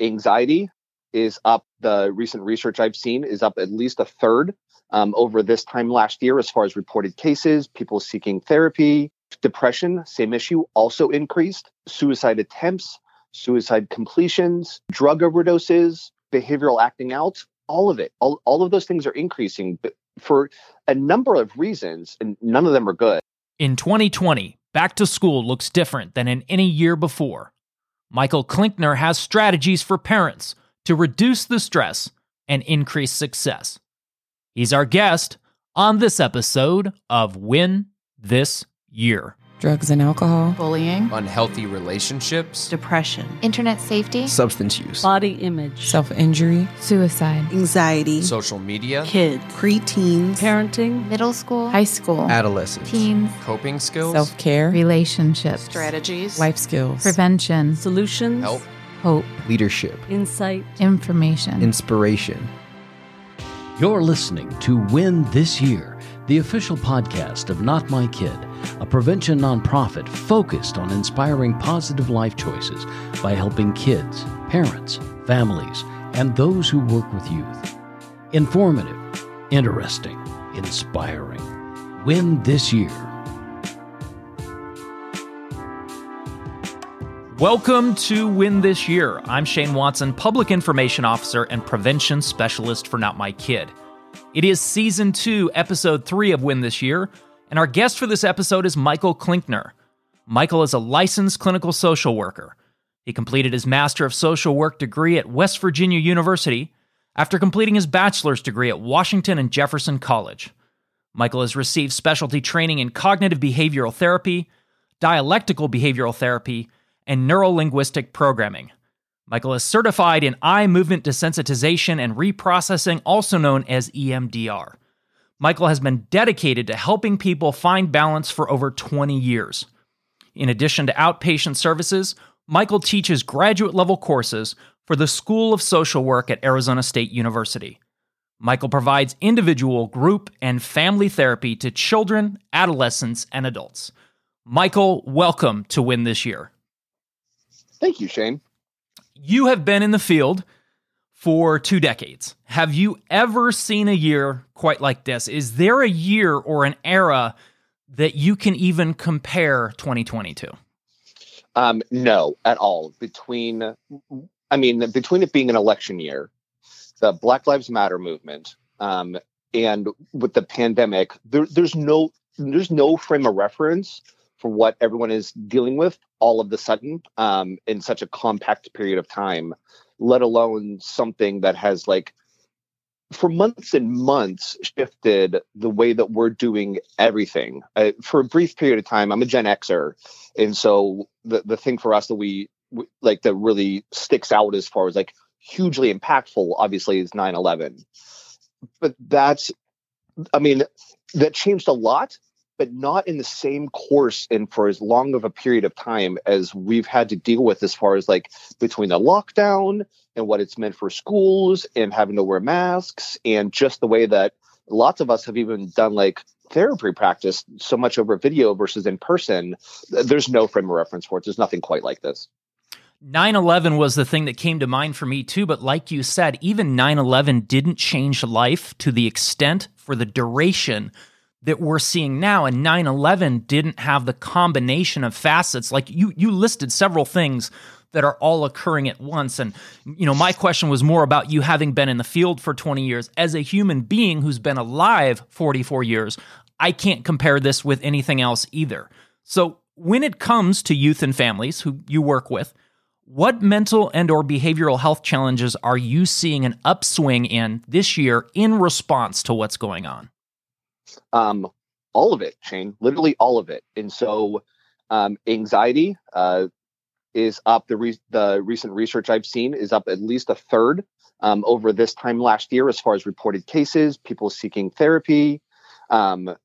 anxiety is up. The recent research I've seen is up at least a third um, over this time last year as far as reported cases, people seeking therapy. Depression, same issue, also increased. Suicide attempts, suicide completions, drug overdoses, behavioral acting out, all of it, all, all of those things are increasing for a number of reasons, and none of them are good. In 2020, back to school looks different than in any year before. Michael Klinkner has strategies for parents to reduce the stress and increase success. He's our guest on this episode of Win This Year. Drugs and alcohol, bullying, unhealthy relationships, depression, internet safety, substance use, body image, self injury, suicide, anxiety, social media, kids, preteens, parenting, middle school, high school, adolescence, teens, coping skills, self care, relationships, strategies, life skills, prevention, solutions, help, hope, leadership, insight, information, inspiration. You're listening to Win This Year, the official podcast of Not My Kid, a prevention nonprofit focused on inspiring positive life choices by helping kids, parents, families, and those who work with youth. Informative, interesting, inspiring. Win This Year. Welcome to Win This Year. I'm Shane Watson, Public Information Officer and Prevention Specialist for Not My Kid. It is Season 2, Episode 3 of Win This Year, and our guest for this episode is Michael Klinkner. Michael is a licensed clinical social worker. He completed his Master of Social Work degree at West Virginia University after completing his bachelor's degree at Washington and Jefferson College. Michael has received specialty training in cognitive behavioral therapy, dialectical behavioral therapy, and neurolinguistic programming. Michael is certified in eye movement desensitization and reprocessing, also known as EMDR. Michael has been dedicated to helping people find balance for over 20 years. In addition to outpatient services, Michael teaches graduate level courses for the School of Social Work at Arizona State University. Michael provides individual, group, and family therapy to children, adolescents, and adults. Michael, welcome to Win This Year. Thank you, Shane. You have been in the field for two decades. Have you ever seen a year quite like this? Is there a year or an era that you can even compare 2022? Um, no, at all. Between, I mean, between it being an election year, the Black Lives Matter movement, um, and with the pandemic, there, there's no there's no frame of reference for what everyone is dealing with all of the sudden um, in such a compact period of time, let alone something that has like for months and months shifted the way that we're doing everything. Uh, for a brief period of time, I'm a Gen Xer, and so the the thing for us that we, we like that really sticks out as far as like hugely impactful, obviously, is 9/11. But that's, I mean, that changed a lot but not in the same course and for as long of a period of time as we've had to deal with as far as like between the lockdown and what it's meant for schools and having to wear masks and just the way that lots of us have even done like therapy practice so much over video versus in person there's no frame of reference for it. There's nothing quite like this. 9 11 was the thing that came to mind for me too, but like you said, even 9 11 didn't change life to the extent for the duration that we're seeing now and 9/11 didn't have the combination of facets. Like you you listed several things that are all occurring at once. And you know my question was more about you having been in the field for 20 years. As a human being who's been alive 44 years I can't compare this with anything else either. So when it comes to youth and families who you work with what mental and or behavioral health challenges are you seeing an upswing in this year in response to what's going on um, all of it, Shane, literally all of it. And so, um, anxiety uh, is up. The re- the recent research I've seen is up at least a third um, over this time last year, as far as reported cases, people seeking therapy, um,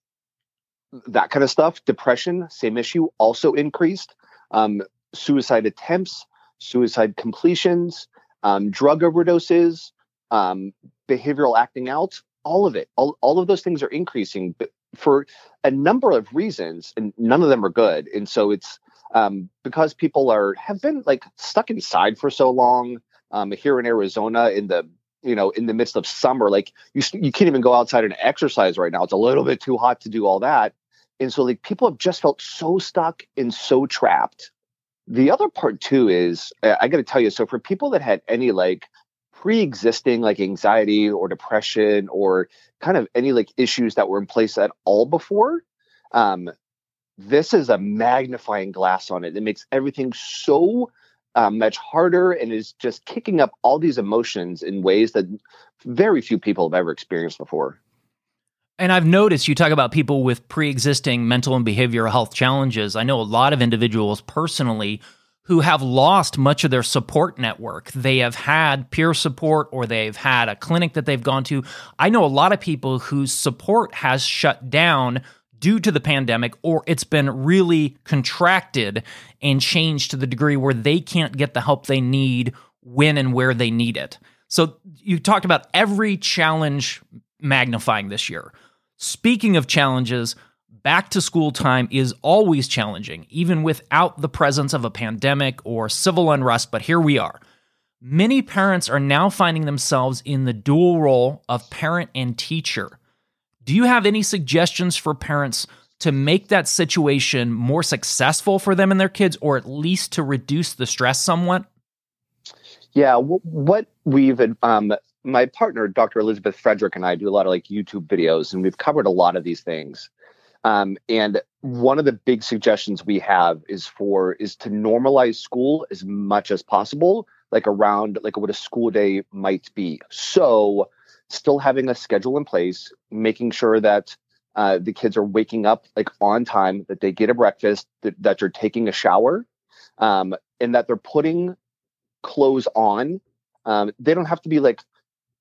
that kind of stuff. Depression, same issue, also increased. Um, suicide attempts, suicide completions, um, drug overdoses, um, behavioral acting out, all of it all, all of those things are increasing for a number of reasons and none of them are good and so it's um, because people are have been like stuck inside for so long Um, here in Arizona, in the you know in the midst of summer, like you you can't even go outside and exercise right now. It's a little bit too hot to do all that, and so like people have just felt so stuck and so trapped. The other part too is I got to tell you. So for people that had any like pre-existing like anxiety or depression or kind of any like issues that were in place at all before um this is a magnifying glass on it it makes everything so uh, much harder and is just kicking up all these emotions in ways that very few people have ever experienced before and I've noticed you talk about people with pre existing mental and behavioral health challenges. I know a lot of individuals personally who have lost much of their support network. They have had peer support or they've had a clinic that they've gone to. I know a lot of people whose support has shut down due to the pandemic or it's been really contracted and changed to the degree where they can't get the help they need when and where they need it. So you talked about every challenge magnifying this year. Speaking of challenges, back to school time is always challenging, even without the presence of a pandemic or civil unrest, but here we are. Many parents are now finding themselves in the dual role of parent and teacher. Do you have any suggestions for parents to make that situation more successful for them and their kids, or at least to reduce the stress somewhat? Yeah, what we've um, my partner, Dr. Elizabeth Frederick, and I do a lot of like YouTube videos, and we've covered a lot of these things. Um, and one of the big suggestions we have is for is to normalize school as much as possible, like around like what a school day might be. So still having a schedule in place, making sure that uh, the kids are waking up like on time, that they get a breakfast, that, they're taking a shower, um, and that they're putting clothes on. Um, they don't have to be like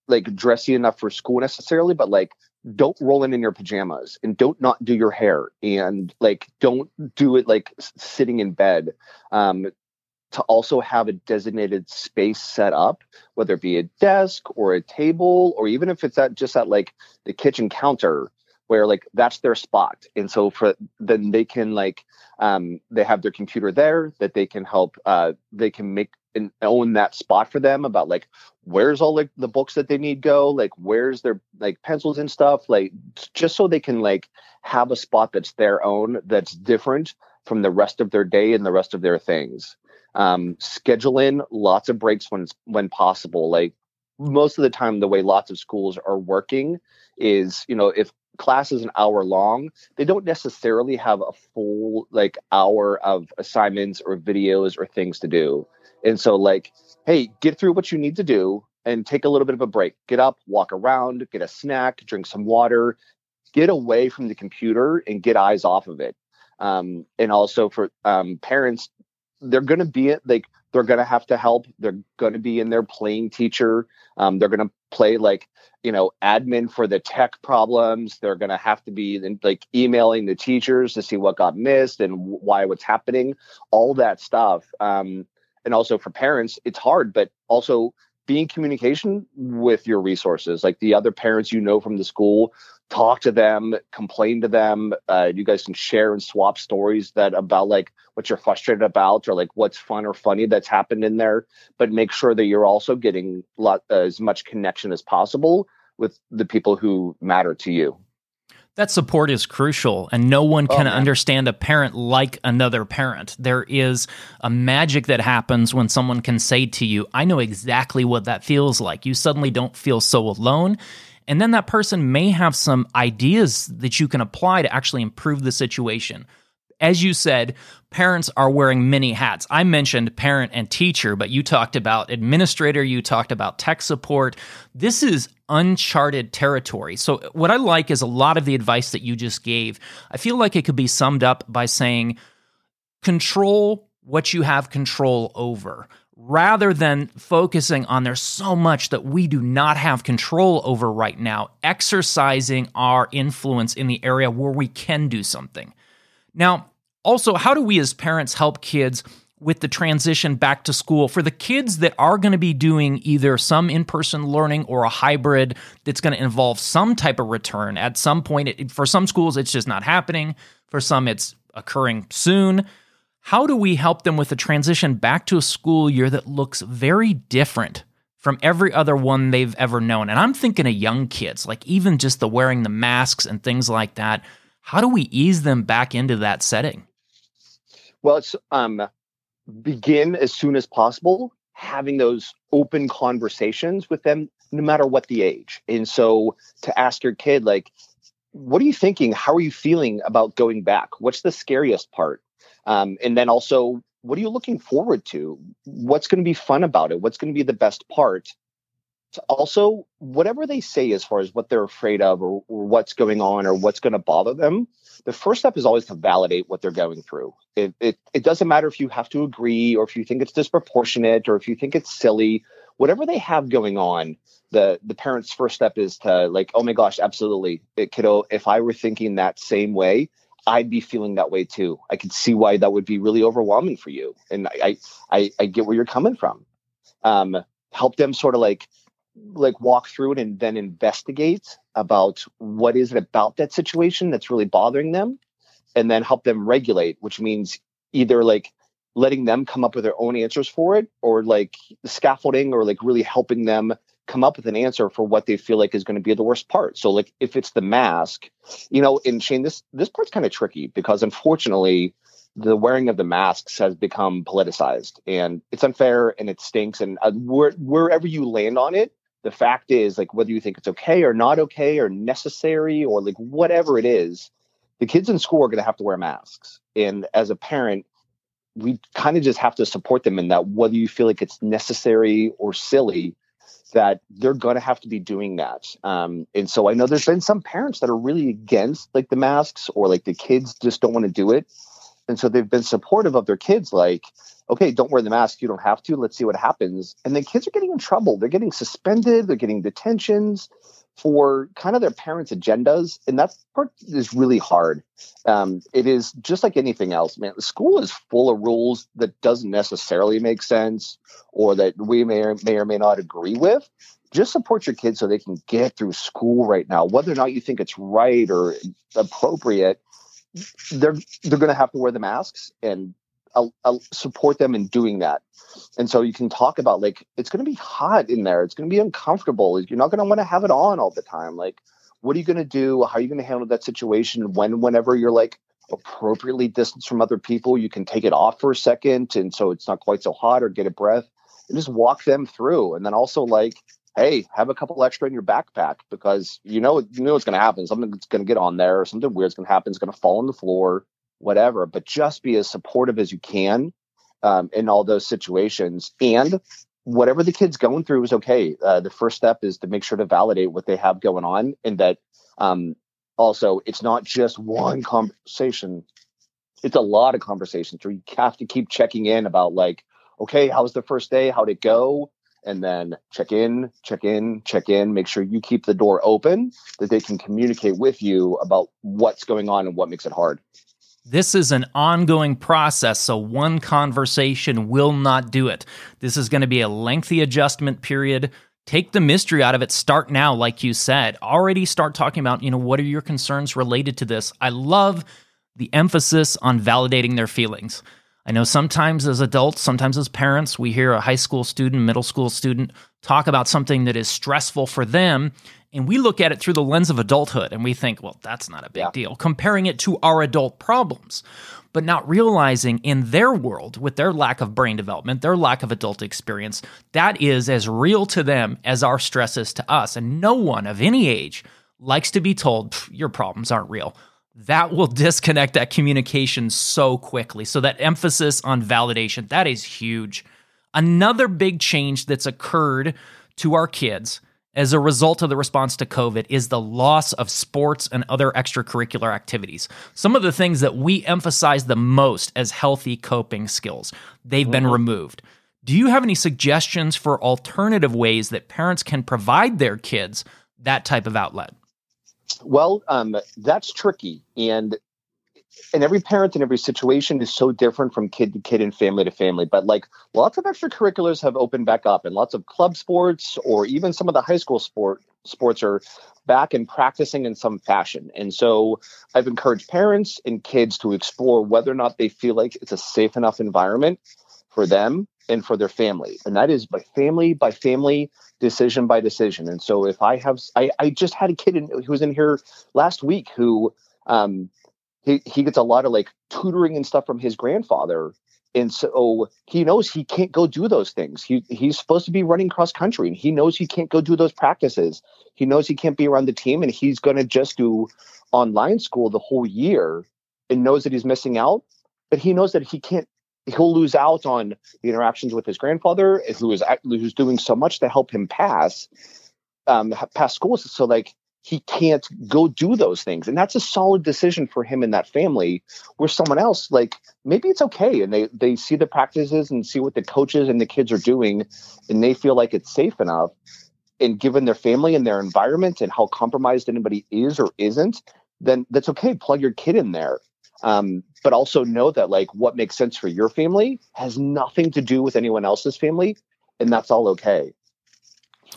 like dressy enough for school necessarily, but like don't roll in in your pajamas and don't not do your hair and like don't do it like sitting in bed um to also have a designated space set up whether it be a desk or a table or even if it's at just at like the kitchen counter where like that's their spot. And so for then they can like um they have their computer there that they can help uh they can make and own that spot for them about like where's all like the books that they need go? Like where's their like pencils and stuff? Like just so they can like have a spot that's their own that's different from the rest of their day and the rest of their things. Um schedule in lots of breaks when when possible. Like most of the time the way lots of schools are working is you know if class is an hour long they don't necessarily have a full like hour of assignments or videos or things to do and so, like, hey, get through what you need to do and take a little bit of a break. Get up, walk around, get a snack, drink some water, get away from the computer and get eyes off of it. Um, and also for um, parents, they're going to be like they're going to have to help. They're going to be in there playing teacher. Um, they're going to play like you know admin for the tech problems. They're going to have to be like emailing the teachers to see what got missed and why what's happening. All that stuff. Um, and also for parents it's hard but also be in communication with your resources like the other parents you know from the school talk to them complain to them uh, you guys can share and swap stories that about like what you're frustrated about or like what's fun or funny that's happened in there but make sure that you're also getting lot, uh, as much connection as possible with the people who matter to you that support is crucial, and no one can oh, understand a parent like another parent. There is a magic that happens when someone can say to you, I know exactly what that feels like. You suddenly don't feel so alone. And then that person may have some ideas that you can apply to actually improve the situation as you said, parents are wearing many hats. I mentioned parent and teacher, but you talked about administrator, you talked about tech support. This is uncharted territory. So, what I like is a lot of the advice that you just gave. I feel like it could be summed up by saying control what you have control over rather than focusing on there's so much that we do not have control over right now, exercising our influence in the area where we can do something. Now, also, how do we as parents help kids with the transition back to school for the kids that are going to be doing either some in person learning or a hybrid that's going to involve some type of return at some point? For some schools, it's just not happening. For some, it's occurring soon. How do we help them with the transition back to a school year that looks very different from every other one they've ever known. And I'm thinking of young kids, like even just the wearing the masks and things like that. How do we ease them back into that setting? Well, it's um, begin as soon as possible having those open conversations with them, no matter what the age. And so to ask your kid, like, what are you thinking? How are you feeling about going back? What's the scariest part? Um, and then also, what are you looking forward to? What's going to be fun about it? What's going to be the best part? Also, whatever they say as far as what they're afraid of or, or what's going on or what's going to bother them, the first step is always to validate what they're going through. It, it, it doesn't matter if you have to agree or if you think it's disproportionate or if you think it's silly, whatever they have going on, the, the parent's first step is to like, oh my gosh, absolutely. It, kiddo, if I were thinking that same way, I'd be feeling that way too. I could see why that would be really overwhelming for you. And I, I, I get where you're coming from. Um, help them sort of like, like walk through it and then investigate about what is it about that situation that's really bothering them and then help them regulate, which means either like letting them come up with their own answers for it or like scaffolding or like really helping them come up with an answer for what they feel like is going to be the worst part. So like if it's the mask, you know, and Shane, this this part's kind of tricky because unfortunately the wearing of the masks has become politicized and it's unfair and it stinks and uh, where, wherever you land on it the fact is like whether you think it's okay or not okay or necessary or like whatever it is the kids in school are going to have to wear masks. And as a parent we kind of just have to support them in that whether you feel like it's necessary or silly that they're going to have to be doing that. Um, and so i know there's been some parents that are really against like the masks or like the kids just don't want to do it and so they've been supportive of their kids like okay, don't wear the mask. You don't have to. Let's see what happens. And then kids are getting in trouble. They're getting suspended. They're getting detentions for kind of their parents' agendas. And that part is really hard. Um, it is just like anything else, man. The school is full of rules that doesn't necessarily make sense or that we may or may, or may not agree with. Just support your kids so they can get through school right now. Whether or not you think it's right or appropriate, they're they're going to have to wear the masks and I'll, I'll support them in doing that. And so you can talk about like it's going to be hot in there. It's going to be uncomfortable. You're not going to want to have it on all the time. Like, what are you going to do? How are you going to handle that situation? When, whenever you're like appropriately distanced from other people, you can take it off for a second, and so it's not quite so hot, or get a breath, and just walk them through. And then also like, hey, have a couple extra in your backpack because you know you know what's going to happen. Something's going to get on there, or something weird's going to happen. It's going to fall on the floor whatever, but just be as supportive as you can um, in all those situations. And whatever the kid's going through is okay. Uh, the first step is to make sure to validate what they have going on, and that um, also it's not just one conversation; it's a lot of conversations. Where you have to keep checking in about like, okay, how was the first day? How'd it go? And then check in, check in, check in. Make sure you keep the door open that they can communicate with you about what's going on and what makes it hard. This is an ongoing process, so one conversation will not do it. This is going to be a lengthy adjustment period. Take the mystery out of it. Start now, like you said. Already start talking about, you know, what are your concerns related to this? I love the emphasis on validating their feelings. I know sometimes as adults, sometimes as parents, we hear a high school student, middle school student talk about something that is stressful for them, and we look at it through the lens of adulthood and we think, well, that's not a big yeah. deal, comparing it to our adult problems, but not realizing in their world, with their lack of brain development, their lack of adult experience, that is as real to them as our stress is to us. And no one of any age likes to be told, your problems aren't real. That will disconnect that communication so quickly. So, that emphasis on validation, that is huge. Another big change that's occurred to our kids as a result of the response to COVID is the loss of sports and other extracurricular activities. Some of the things that we emphasize the most as healthy coping skills, they've mm-hmm. been removed. Do you have any suggestions for alternative ways that parents can provide their kids that type of outlet? Well, um, that's tricky. And and every parent in every situation is so different from kid to kid and family to family. But like lots of extracurriculars have opened back up, and lots of club sports or even some of the high school sport sports are back and practicing in some fashion. And so I've encouraged parents and kids to explore whether or not they feel like it's a safe enough environment for them and for their family. And that is by family by family, decision by decision. And so if I have, I, I just had a kid in, who was in here last week who, um, he, he gets a lot of like tutoring and stuff from his grandfather. And so he knows he can't go do those things. He he's supposed to be running cross country and he knows he can't go do those practices. He knows he can't be around the team and he's going to just do online school the whole year and knows that he's missing out. But he knows that he can't he'll lose out on the interactions with his grandfather who is who's doing so much to help him pass um pass schools so like he can't go do those things. And that's a solid decision for him and that family. Where someone else like maybe it's okay and they they see the practices and see what the coaches and the kids are doing and they feel like it's safe enough. And given their family and their environment and how compromised anybody is or isn't then that's okay. Plug your kid in there. Um, but also know that like what makes sense for your family has nothing to do with anyone else's family and that's all okay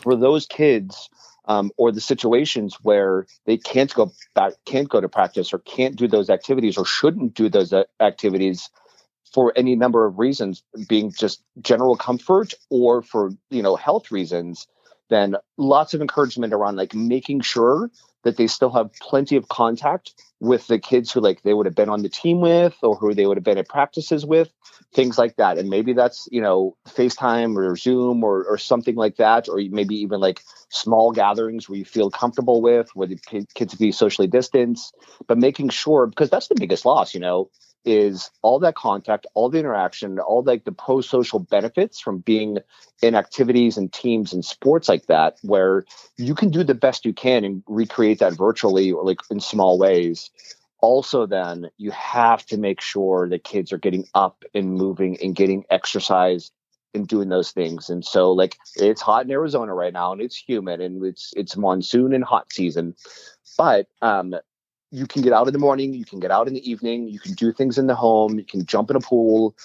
for those kids um, or the situations where they can't go back, can't go to practice, or can't do those activities, or shouldn't do those uh, activities for any number of reasons, being just general comfort or for you know health reasons. Then lots of encouragement around like making sure that they still have plenty of contact with the kids who like they would have been on the team with or who they would have been at practices with things like that. And maybe that's you know facetime or zoom or, or something like that or maybe even like small gatherings where you feel comfortable with where the kids be socially distanced. But making sure because that's the biggest loss you know is all that contact, all the interaction, all like the pro-social benefits from being in activities and teams and sports like that, where you can do the best you can and recreate that virtually or like in small ways. Also, then you have to make sure that kids are getting up and moving and getting exercise and doing those things. And so like it's hot in Arizona right now and it's humid and it's it's monsoon and hot season. But um you can get out in the morning, you can get out in the evening, you can do things in the home, you can jump in a pool,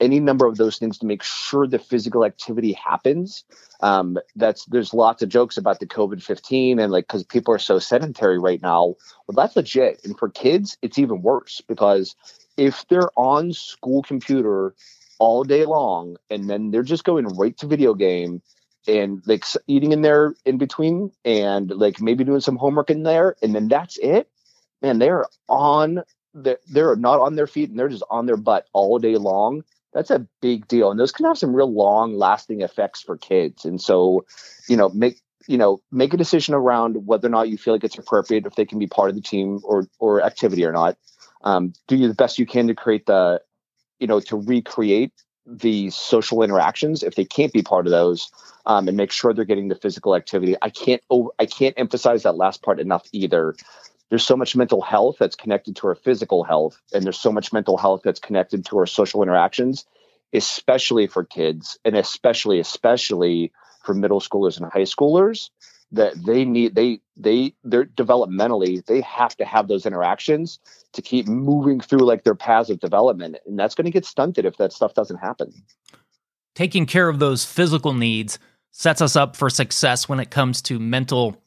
any number of those things to make sure the physical activity happens. Um, that's there's lots of jokes about the COVID fifteen and like because people are so sedentary right now. Well, that's legit, and for kids, it's even worse because if they're on school computer all day long and then they're just going right to video game and like eating in there in between and like maybe doing some homework in there and then that's it man, they're on they're, they're not on their feet and they're just on their butt all day long. That's a big deal. And those can have some real long lasting effects for kids. And so, you know, make you know, make a decision around whether or not you feel like it's appropriate, if they can be part of the team or or activity or not. Um, do the best you can to create the, you know, to recreate the social interactions if they can't be part of those, um, and make sure they're getting the physical activity. I can't over, I can't emphasize that last part enough either there's so much mental health that's connected to our physical health and there's so much mental health that's connected to our social interactions especially for kids and especially especially for middle schoolers and high schoolers that they need they they they're developmentally they have to have those interactions to keep moving through like their paths of development and that's going to get stunted if that stuff doesn't happen. Taking care of those physical needs sets us up for success when it comes to mental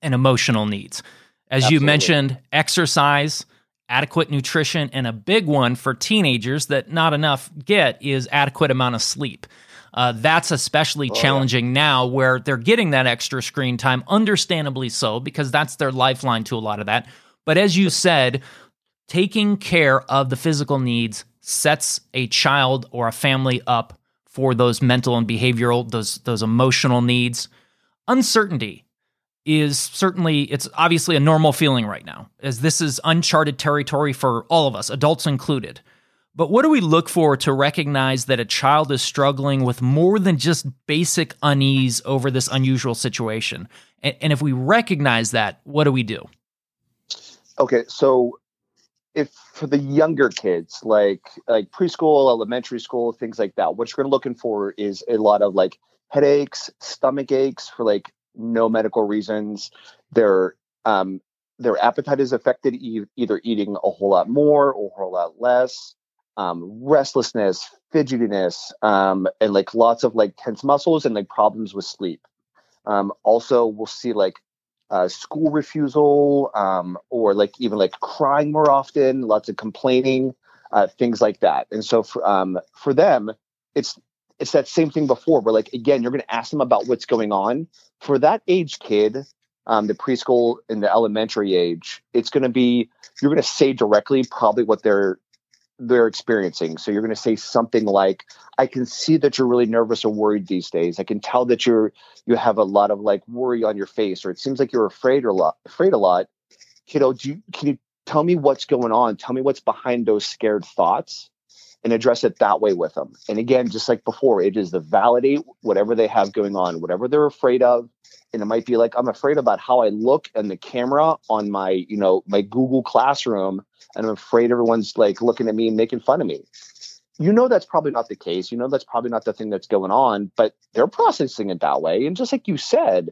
and emotional needs as Absolutely. you mentioned, exercise, adequate nutrition, and a big one for teenagers that not enough get is adequate amount of sleep. Uh, that's especially oh, challenging yeah. now where they're getting that extra screen time, understandably so, because that's their lifeline to a lot of that. But as you said, taking care of the physical needs sets a child or a family up for those mental and behavioral, those those emotional needs. Uncertainty is certainly it's obviously a normal feeling right now as this is uncharted territory for all of us adults included. But what do we look for to recognize that a child is struggling with more than just basic unease over this unusual situation? And, and if we recognize that what do we do? Okay so if for the younger kids like like preschool elementary school things like that what you're looking for is a lot of like headaches stomach aches for like no medical reasons. Their um, their appetite is affected e- either eating a whole lot more or a whole lot less. Um, restlessness, fidgetiness, um, and like lots of like tense muscles and like problems with sleep. Um, also, we'll see like uh, school refusal um, or like even like crying more often, lots of complaining, uh, things like that. And so for um, for them, it's it's that same thing before where like again you're going to ask them about what's going on. For that age kid um, the preschool and the elementary age it's going to be you're going to say directly probably what they're they're experiencing. So you're going to say something like i can see that you're really nervous or worried these days. I can tell that you're you have a lot of like worry on your face or it seems like you're afraid a lot afraid a lot. Kiddo do you can you tell me what's going on? Tell me what's behind those scared thoughts and address it that way with them. And again, just like before, it is to validate whatever they have going on, whatever they're afraid of. And it might be like, I'm afraid about how I look in the camera on my, you know, my Google Classroom. And I'm afraid everyone's like looking at me and making fun of me. You know, that's probably not the case. You know, that's probably not the thing that's going on, but they're processing it that way. And just like you said,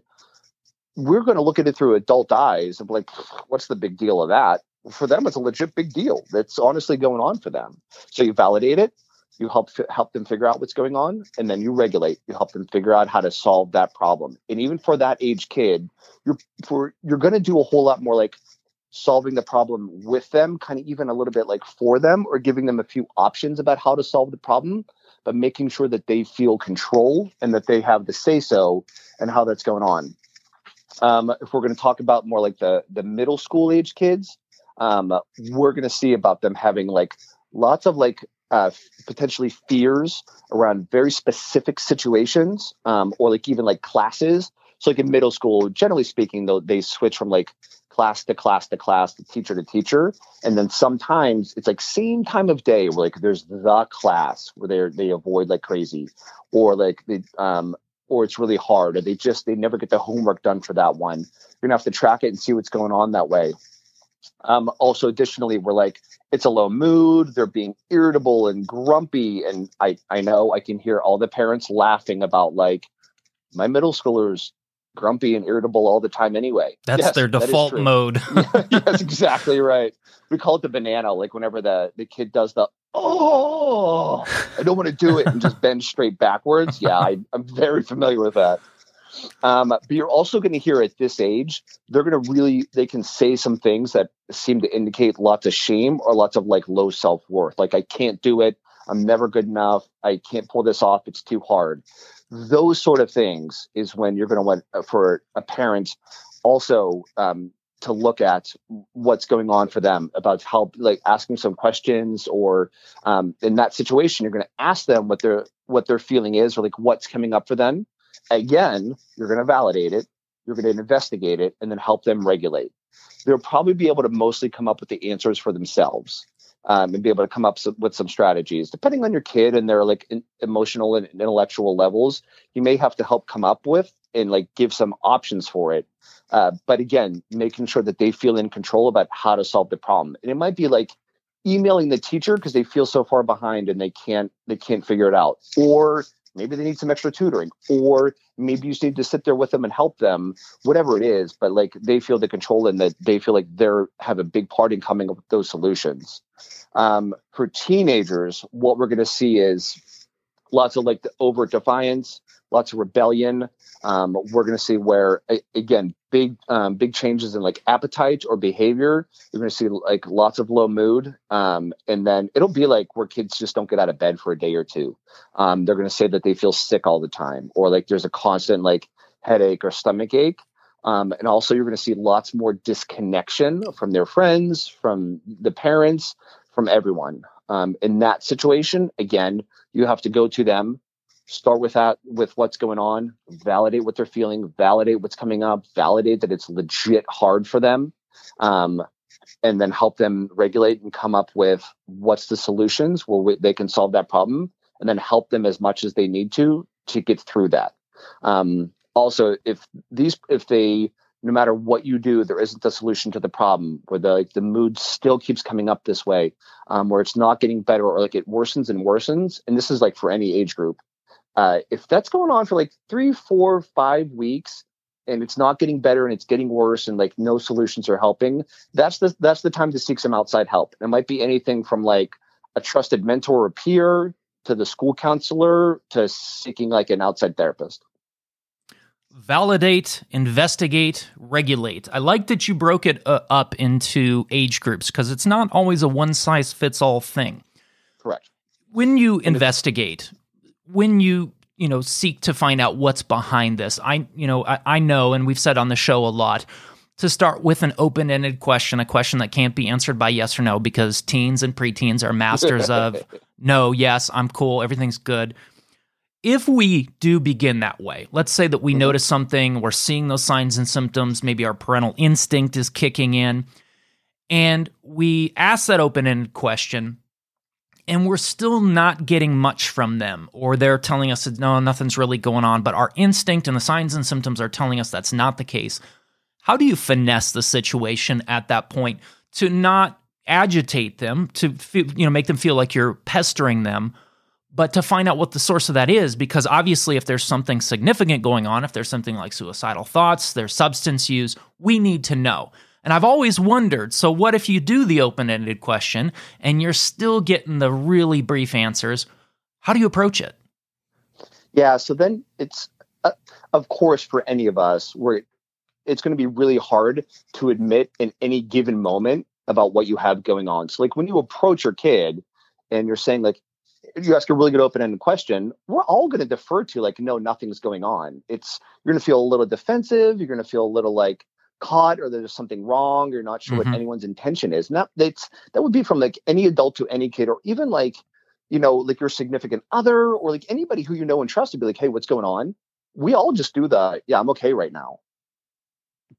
we're going to look at it through adult eyes of like, what's the big deal of that? For them it's a legit big deal that's honestly going on for them. So you validate it you help help them figure out what's going on and then you regulate you help them figure out how to solve that problem. And even for that age kid you're for you're going to do a whole lot more like solving the problem with them kind of even a little bit like for them or giving them a few options about how to solve the problem but making sure that they feel control and that they have the say so and how that's going on. Um, if we're going to talk about more like the the middle school age kids um, we're going to see about them having like lots of like uh, potentially fears around very specific situations um, or like even like classes. So like in middle school, generally speaking, though they switch from like class to class to class to teacher to teacher, and then sometimes it's like same time of day where like there's the class where they they avoid like crazy, or like they um or it's really hard or they just they never get the homework done for that one. You're gonna have to track it and see what's going on that way. Um, also, additionally, we're like, it's a low mood. They're being irritable and grumpy. And I, I know I can hear all the parents laughing about like, my middle schoolers grumpy and irritable all the time anyway. That's Yes, their default true. mode. That's exactly right. We call it the banana, like whenever the, the kid does the, oh, I don't want to do it and just bend straight backwards. Yeah, I, I'm very familiar with that. Um, but you're also going to hear at this age, they're going to really, they can say some things that seem to indicate lots of shame or lots of like low self worth. Like, I can't do it. I'm never good enough. I can't pull this off. It's too hard. Those sort of things is when you're going to want uh, for a parent also um, to look at what's going on for them about how like asking some questions or um, in that situation you're going to ask them what their what their feeling is or like what's coming up for them again you're going to validate it you're going to investigate it and then help them regulate. They'll probably be able to mostly come up with the answers for themselves um, and be able to come up with some strategies. Depending on your kid and their like in, emotional and intellectual levels you may have to help come up with and like give some options for it. Uh, but again making sure that they feel in control about how to solve the problem. And it might be like emailing the teacher because they feel so far behind and they can't they can't figure it out or maybe they need some extra tutoring or maybe you just need to sit there with them and help them whatever it is but like they feel the control and that they feel like they're have a big part in coming up with those solutions. Um, for teenagers what we're going to see is lots of like the overt defiance lots of rebellion. Um, we're going to see where again big um, big changes in like appetite or behavior. You're going to see like lots of low mood um, and then it'll be like where kids just don't get out of bed for a day or two. Um, they're going to say that they feel sick all the time or like there's a constant like headache or stomach ache. Um, and also you're going to see lots more disconnection from their friends from the parents from everyone. Um, in that situation again you have to go to them start with that with what's going on validate what they're feeling validate what's coming up validate that it's legit hard for them um, and then help them regulate and come up with what's the solutions where we, they can solve that problem and then help them as much as they need to to get through that. Um, also if these if they no matter what you do there isn't a solution to the problem where the like, the mood still keeps coming up this way um, where it's not getting better or like it worsens and worsens and this is like for any age group uh, if that's going on for like three, four, five weeks, and it's not getting better and it's getting worse, and like no solutions are helping, that's the that's the time to seek some outside help. It might be anything from like a trusted mentor or peer to the school counselor to seeking like an outside therapist. Validate, investigate, regulate. I like that you broke it uh, up into age groups because it's not always a one size fits all thing. Correct. When you investigate, when you you know seek to find out what's behind this i you know I, I know and we've said on the show a lot to start with an open-ended question a question that can't be answered by yes or no because teens and preteens are masters of no yes i'm cool everything's good if we do begin that way let's say that we Mhm. notice something we're seeing those signs and symptoms maybe our parental instinct is kicking in and we ask that open-ended question and we're still not getting much from them or they're telling us that no nothing's really going on but our instinct and the signs and symptoms are telling us that's not the case. How do you finesse the situation at that point to not agitate them to fe- you know make them feel like you're pestering them but to find out what the source of that is? Because obviously if there's something significant going on if there's something like suicidal thoughts there's substance use we need to know and I've always wondered so, what if you do the open ended question and you're still getting the really brief answers? How do you approach it? Yeah, so then it's uh, of course for any of us where it's going to be really hard to admit in any given moment about what you have going on. So like when you approach your kid and you're saying like you ask a really good open-ended question, we're all going to defer to like no nothing's going on. It's you're going to feel a little defensive, you're going to feel a little like caught or there's something wrong, or you're not sure Mhm. what anyone's intention is. And that that's that would be from like any adult to any kid or even like you know, like your significant other or like anybody who you know and trust to be like, hey, what's going on? We all just do the, yeah, I'm okay right now.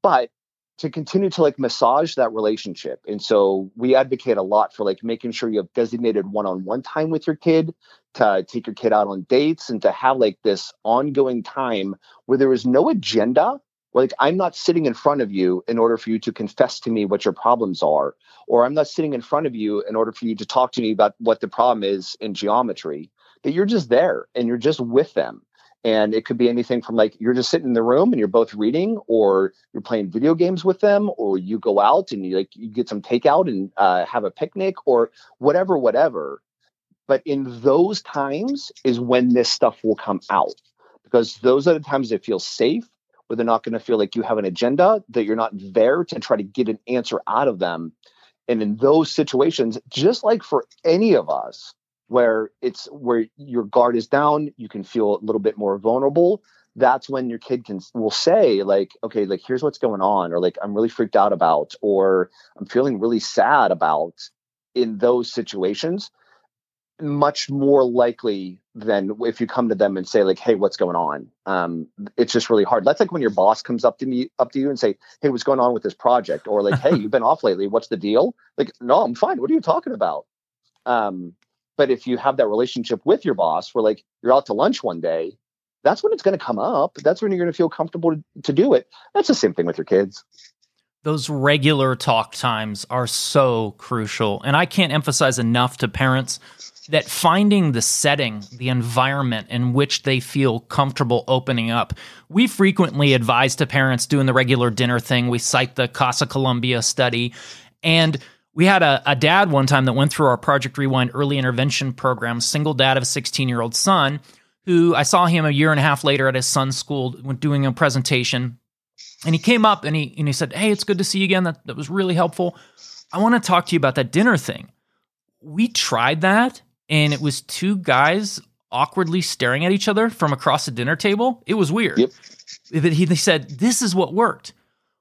But to continue to like massage that relationship. And so we advocate a lot for like making sure you have designated one on one time with your kid, to take your kid out on dates, and to have like this ongoing time where there is no agenda. Like I'm not sitting in front of you in order for you to confess to me what your problems are, or I'm not sitting in front of you in order for you to talk to me about what the problem is in geometry. That you're just there and you're just with them. And it could be anything from like you're just sitting in the room and you're both reading, or you're playing video games with them, or you go out and you like you get some takeout and uh, have a picnic, or whatever, whatever. But in those times is when this stuff will come out because those are the times they feel safe, where they're not going to feel like you have an agenda, that you're not there to try to get an answer out of them. And in those situations, just like for any of us, where it's where your guard is down, you can feel a little bit more vulnerable. That's when your kid can will say like, okay, like here's what's going on, or like I'm really freaked out about, or I'm feeling really sad about. In those situations, much more likely than if you come to them and say like hey what's going on? Um, it's just really hard. That's like when your boss comes up to me up to you and say hey what's going on with this project? Or like hey you've been off lately. What's the deal? Like no i'm fine. What are you talking about? Um, but if you have that relationship with your boss where like you're out to lunch one day that's when it's going to come up. That's when you're going to feel comfortable to, to do it. That's the same thing with your kids Those regular talk times are so crucial. And I can't emphasize enough to parents that finding the setting, the environment in which they feel comfortable opening up. We frequently advise to parents doing the regular dinner thing. We cite the Casa Columbia study. And we had a, a dad one time that went through our Project Rewind early intervention program, single dad of a 16 year old son, who I saw him a year and a half later at his son's school doing a presentation. And he came up and he, and he said, Hey, it's good to see you again. That, that was really helpful. I want to talk to you about that dinner thing. We tried that, and it was two guys awkwardly staring at each other from across the dinner table. It was weird. Yep. But he, they said, This is what worked.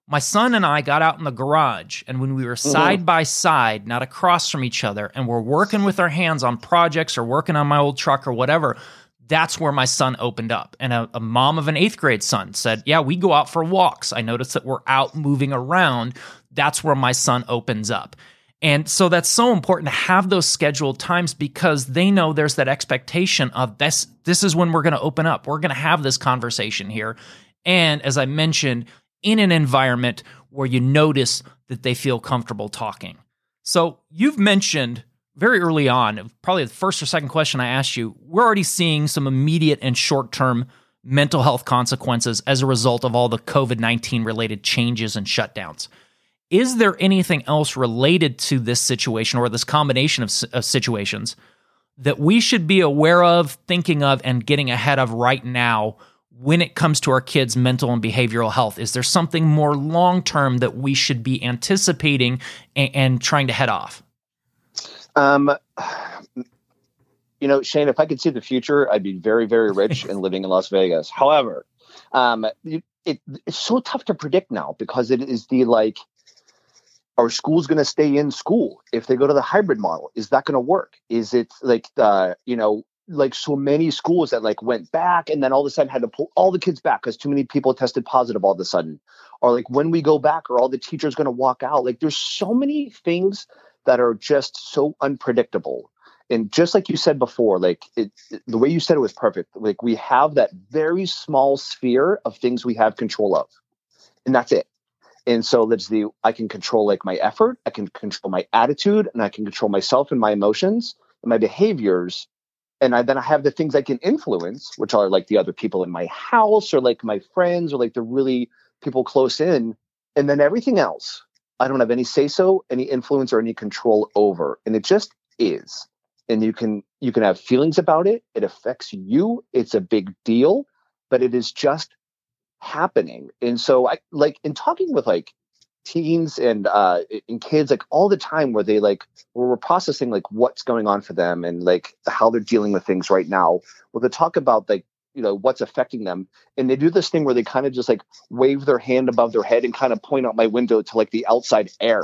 My son and I got out in the garage, and when we were mm-hmm. side by side, not across from each other, and we're working with our hands on projects or working on my old truck or whatever, that's where my son opened up. And a, a mom of an eighth grade son said, Yeah, we go out for walks. I notice that we're out moving around. That's where my son opens up. And so that's so important to have those scheduled times because they know there's that expectation of this this is when we're going to open up. We're going to have this conversation here. And as I mentioned, in an environment where you notice that they feel comfortable talking. So you've mentioned very early on, probably the first or second question I asked you, we're already seeing some immediate and short term mental health consequences as a result of all the COVID 19 related changes and shutdowns. Is there anything else related to this situation or this combination of, of situations that we should be aware of, thinking of, and getting ahead of right now when it comes to our kids' mental and behavioral health? Is there something more long term that we should be anticipating and, and trying to head off? Um, you know, Shane, if I could see the future, I'd be very, very rich and living in Las Vegas. However, um, it, it, it's so tough to predict now because it is the like, are schools going to stay in school if they go to the hybrid model? Is that going to work? Is it like the, you know, like so many schools that like went back and then all of a sudden had to pull all the kids back because too many people tested positive all of a sudden or like when we go back are all the teachers going to walk out like there's so many things that are just so unpredictable. And just like you said before like it, it- the way you said it was perfect. Like we have that very small sphere of things we have control of and that's it. And so that's the i can control like my effort i can control my attitude and i can control myself and my emotions and my behaviors. And I, then I have the things I can influence, which are like the other people in my house or like my friends or like the really people close in. And then everything else, I don't have any say so, any influence or any control over. And it just is. And you can you can have feelings about it. It affects you. It's a big deal, but it is just happening. And so I like in talking with like teens and uh and kids like all the time where they like where we're processing like what's going on for them and like how they're dealing with things right now well they talk about like you know what's affecting them. And they do this thing where they kind of just like wave their hand above their head and kind of point out my window to like the outside air.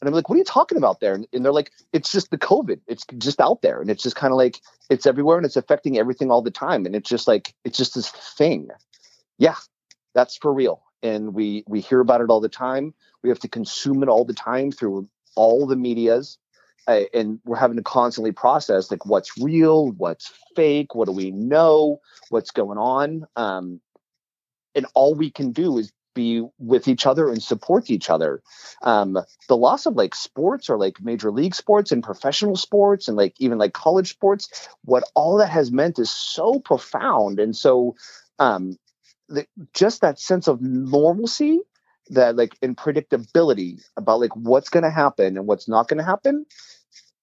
And i'm like what are you talking about there? And, and they're like it's just the covid. It's just out there. And it's just kind of like it's everywhere and it's affecting everything all the time. And it's just like it's just this thing. Yeah that's for real. And we we hear about it all the time. We have to consume it all the time through all the medias and we're having to constantly process like what's real what's fake what do we know what's going on um, and all we can do is be with each other and support each other. Um, the loss of like sports or like major league sports and professional sports and like even like college sports what all that has meant is so profound. And so um, the, just that sense of normalcy that like in predictability about like what's going to happen and what's not going to happen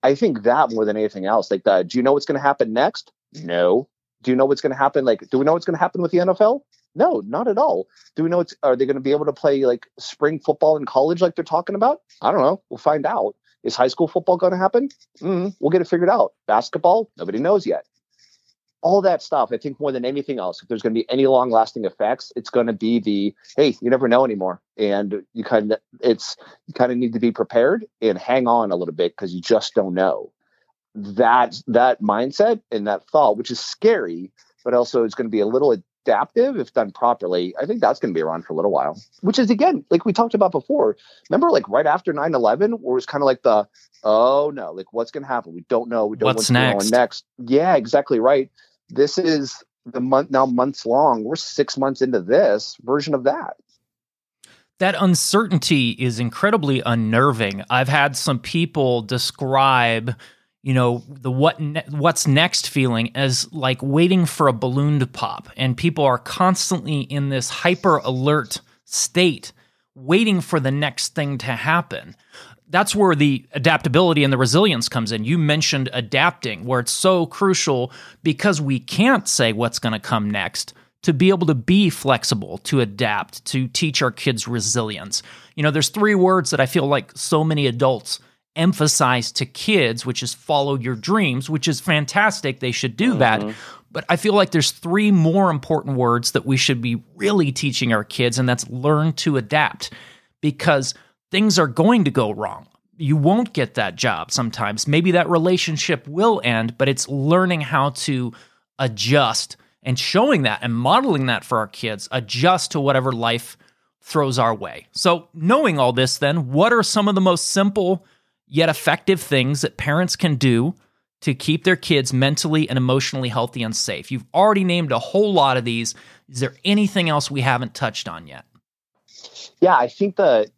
i think that more than anything else like that do you know what's going to happen next? No. Do you know what's going to happen like do we know what's going to happen with the nfl no not at all. Do we know it's are they going to be able to play like spring football in college like they're talking about? I don't know. We'll find out. Is high school football going to happen? Mm, we'll get it figured out. Basketball? Nobody knows yet all that stuff, I think more than anything else, if there's going to be any long lasting effects, it's going to be the hey, you never know anymore, and you kind of it's you kind of need to be prepared and hang on a little bit because you just don't know. That that mindset and that thought, which is scary, but also it's going to be a little adaptive if done properly. I think that's going to be around for a little while. Which is again, like we talked about before. Remember, like right after 9-11, where it was kind of like the oh no, like what's going to happen? We don't know. We don't What's know what's next? going next. Yeah, exactly right this is the month now months long we're six months into this version of that that uncertainty is incredibly unnerving. I've had some people describe, you know, the what ne- what's next feeling as like waiting for a balloon to pop, and people are constantly in this hyper alert state, waiting for the next thing to happen. That's where the adaptability and the resilience comes in. You mentioned adapting, where it's so crucial because we can't say what's going to come next to be able to be flexible, to adapt, to teach our kids resilience. You know, there's three words that I feel like so many adults emphasize to kids, which is follow your dreams, which is fantastic. They should do that. Mm-hmm. But I feel like there's three more important words that we should be really teaching our kids, and that's learn to adapt because things are going to go wrong. You won't get that job sometimes. Maybe that relationship will end, but it's learning how to adjust and showing that and modeling that for our kids, adjust to whatever life throws our way. So, knowing all this, then, what are some of the most simple yet effective things that parents can do to keep their kids mentally and emotionally healthy and safe? You've already named a whole lot of these. Is there anything else we haven't touched on yet? yeah i think that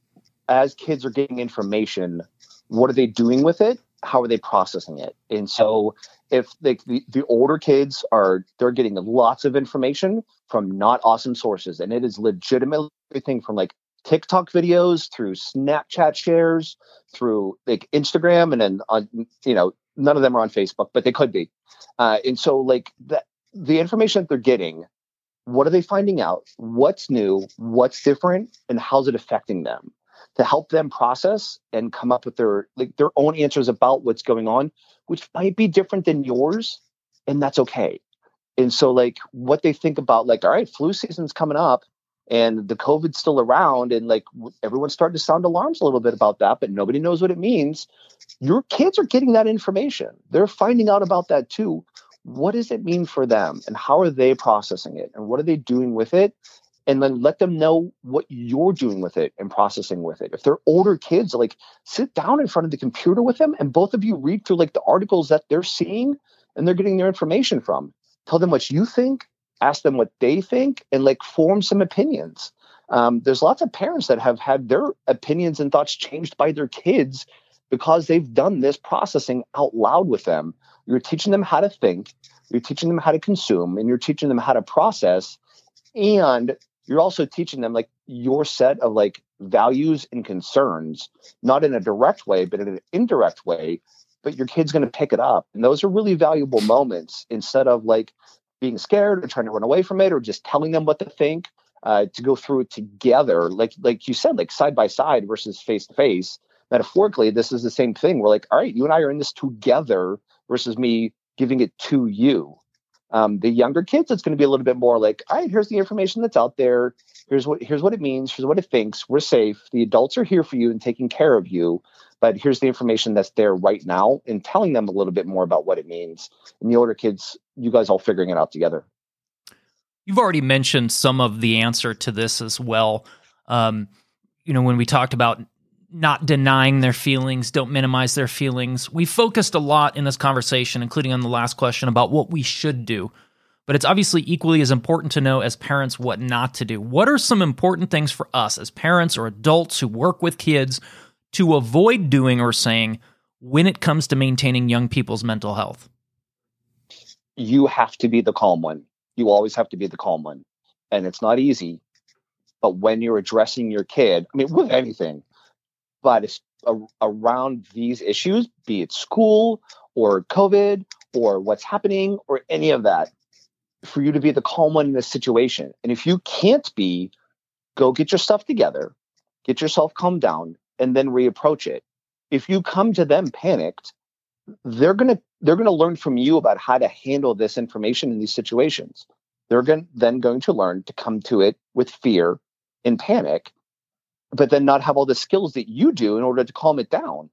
as kids are getting information what are they doing with it? How are they processing it? And so if like the, the older kids are they're getting lots of information from not awesome sources and it is legitimately everything from like tiktok videos through snapchat shares through like instagram and then on you know none of them are on facebook but they could be. Uh, and so like the, the information that they're getting what are they finding out? What's new? What's different? And how's it affecting them to help them process and come up with their like their own answers about what's going on which might be different than yours, and that's okay. And so, like, what they think about, like, all right, flu season's coming up and the COVID's still around, and like everyone's starting to sound alarms a little bit about that, but nobody knows what it means. Your kids are getting that information. They're finding out about that too. What does it mean for them, and how are they processing it, and what are they doing with it? And then let them know what you're doing with it and processing with it. If they're older kids, like sit down in front of the computer with them, and both of you read through like the articles that they're seeing and they're getting their information from. Tell them what you think ask them what they think and like form some opinions um, there's lots of parents that have had their opinions and thoughts changed by their kids because they've done this processing out loud with them you're teaching them how to think you're teaching them how to consume and you're teaching them how to process and you're also teaching them like your set of like values and concerns not in a direct way but in an indirect way but your kid's going to pick it up. And those are really valuable moments instead of like being scared or trying to run away from it or just telling them what to think uh, to go through it together. Like like you said like side by side versus face to face. Metaphorically this is the same thing. We're like all right you and i are in this together versus me giving it to you um, the younger kids it's going to be a little bit more like all right here's the information that's out there. Here's what here's what it means. Here's what it thinks. We're safe. The adults are here for you and taking care of you. But here's the information that's there right now and telling them a little bit more about what it means. And the older kids you guys all figuring it out together. You've already mentioned some of the answer to this as well. Um, you know when we talked about not denying their feelings don't minimize their feelings we focused a lot in this conversation including on the last question about what we should do but it's obviously equally as important to know as parents what not to do what are some important things for us as parents or adults who work with kids to avoid doing or saying when it comes to maintaining young people's mental health? You have to be the calm one. You always have to be the calm one. And it's not easy. But when you're addressing your kid, I mean, with anything, but around these issues, be it school or COVID or what's happening or any of that, for you to be the calm one in this situation. And if you can't be, go get your stuff together, get yourself calmed down, and then reapproach it. If you come to them panicked, they're to they're to learn from you about how to handle this information in these situations. They're going then going to learn to come to it with fear and panic, but then not have all the skills that you do in order to calm it down.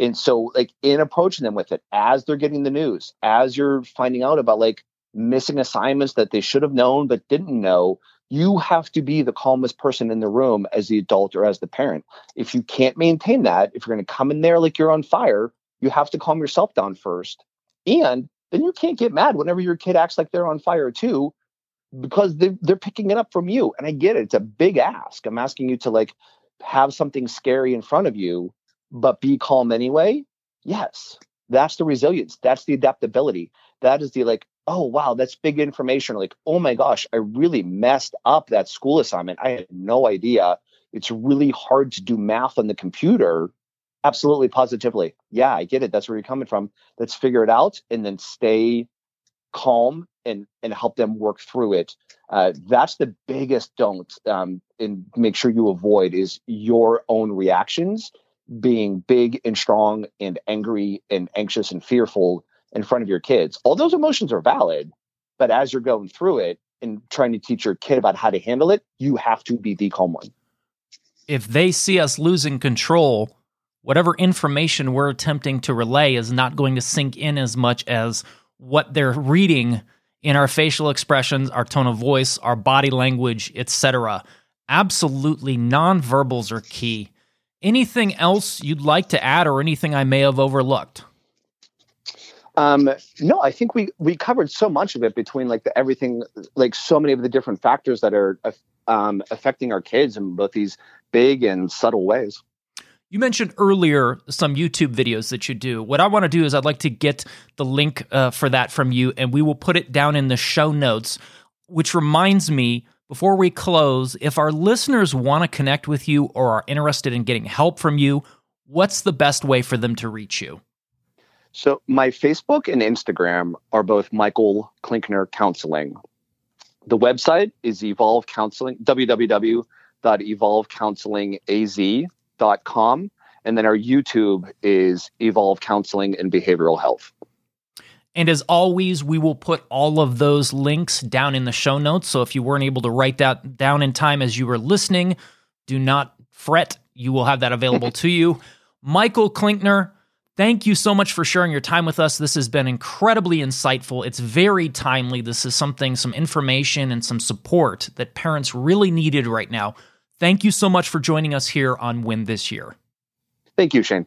And so like in approaching them with it as they're getting the news, as you're finding out about like missing assignments that they should have known but didn't know, you have to be the calmest person in the room as the adult or as the parent. If you can't maintain that, if you're going to come in there like you're on fire, you have to calm yourself down first. And then you can't get mad whenever your kid acts like they're on fire too, because they, they're picking it up from you. And I get it. It's a big ask. I'm asking you to like have something scary in front of you, but be calm anyway. Yes, that's the resilience. That's the adaptability. That is the like, oh wow that's big information like oh my gosh i really messed up that school assignment i had no idea it's really hard to do math on the computer absolutely positively yeah i get it that's where you're coming from let's figure it out and then stay calm and and help them work through it uh, that's the biggest don't um, and make sure you avoid is your own reactions being big and strong and angry and anxious and fearful in front of your kids. All those emotions are valid, but as you're going through it and trying to teach your kid about how to handle it, you have to be the calm one. If they see us losing control, whatever information we're attempting to relay is not going to sink in as much as what they're reading in our facial expressions, our tone of voice, our body language, etc. Absolutely, nonverbals are key. Anything else you'd like to add or anything I may have overlooked? Um, no, I think we we covered so much of it between like the everything, like so many of the different factors that are um, affecting our kids in both these big and subtle ways. You mentioned earlier some YouTube videos that you do. What I want to do is I'd like to get the link uh, for that from you, and we will put it down in the show notes. Which reminds me, before we close, if our listeners want to connect with you or are interested in getting help from you, what's the best way for them to reach you? So my Facebook and Instagram are both Michael Klinkner Counseling. The website is Evolve Counseling, www.evolvecounselingaz.com. And then our YouTube is Evolve Counseling and Behavioral Health. And as always, we will put all of those links down in the show notes. So if you weren't able to write that down in time as you were listening, do not fret. You will have that available to you. Michael Klinkner, thank you so much for sharing your time with us. This has been incredibly insightful. It's very timely. This is something, some information, and some support that parents really needed right now. Thank you so much for joining us here on Win This Year. Thank you, Shane.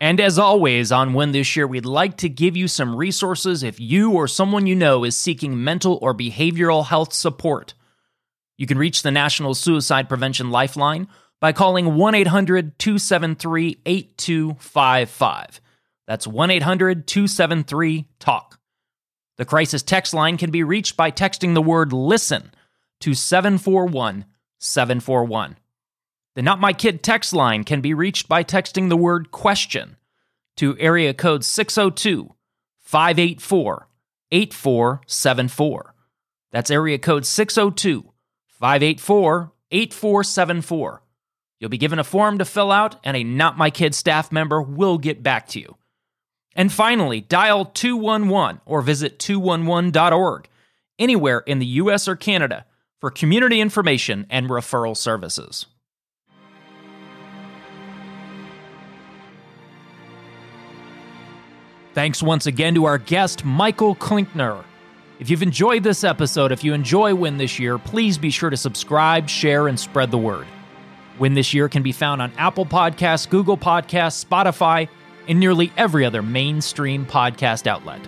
And as always, on Win This Year, we'd like to give you some resources if you or someone you know is seeking mental or behavioral health support. You can reach the National Suicide Prevention Lifeline by calling 1 800 273 8255. That's 1 800 273 TALK. The crisis text line can be reached by texting the word LISTEN to 741 741. The Not My Kid text line can be reached by texting the word question to area code 602 584 8474. That's area code 602 584 8474. You'll be given a form to fill out, and a Not My Kid staff member will get back to you. And finally, dial 211 or visit 211.org anywhere in the US or Canada for community information and referral services. Thanks once again to our guest, Michael Klinkner. If you've enjoyed this episode, if you enjoy Win This Year, please be sure to subscribe, share, and spread the word. Win This Year can be found on Apple Podcasts, Google Podcasts, Spotify, and nearly every other mainstream podcast outlet.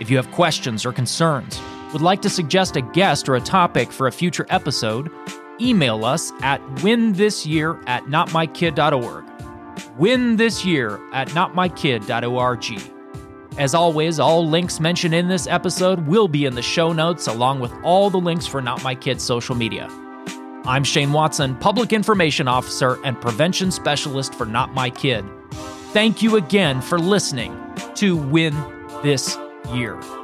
If you have questions or concerns, would like to suggest a guest or a topic for a future episode, email us at winthisyear at notmykid.org. Win this year at notmykid.org. As always, all links mentioned in this episode will be in the show notes, along with all the links for Not My Kid's social media. I'm Shane Watson, Public Information Officer and Prevention Specialist for Not My Kid. Thank you again for listening to Win This Year.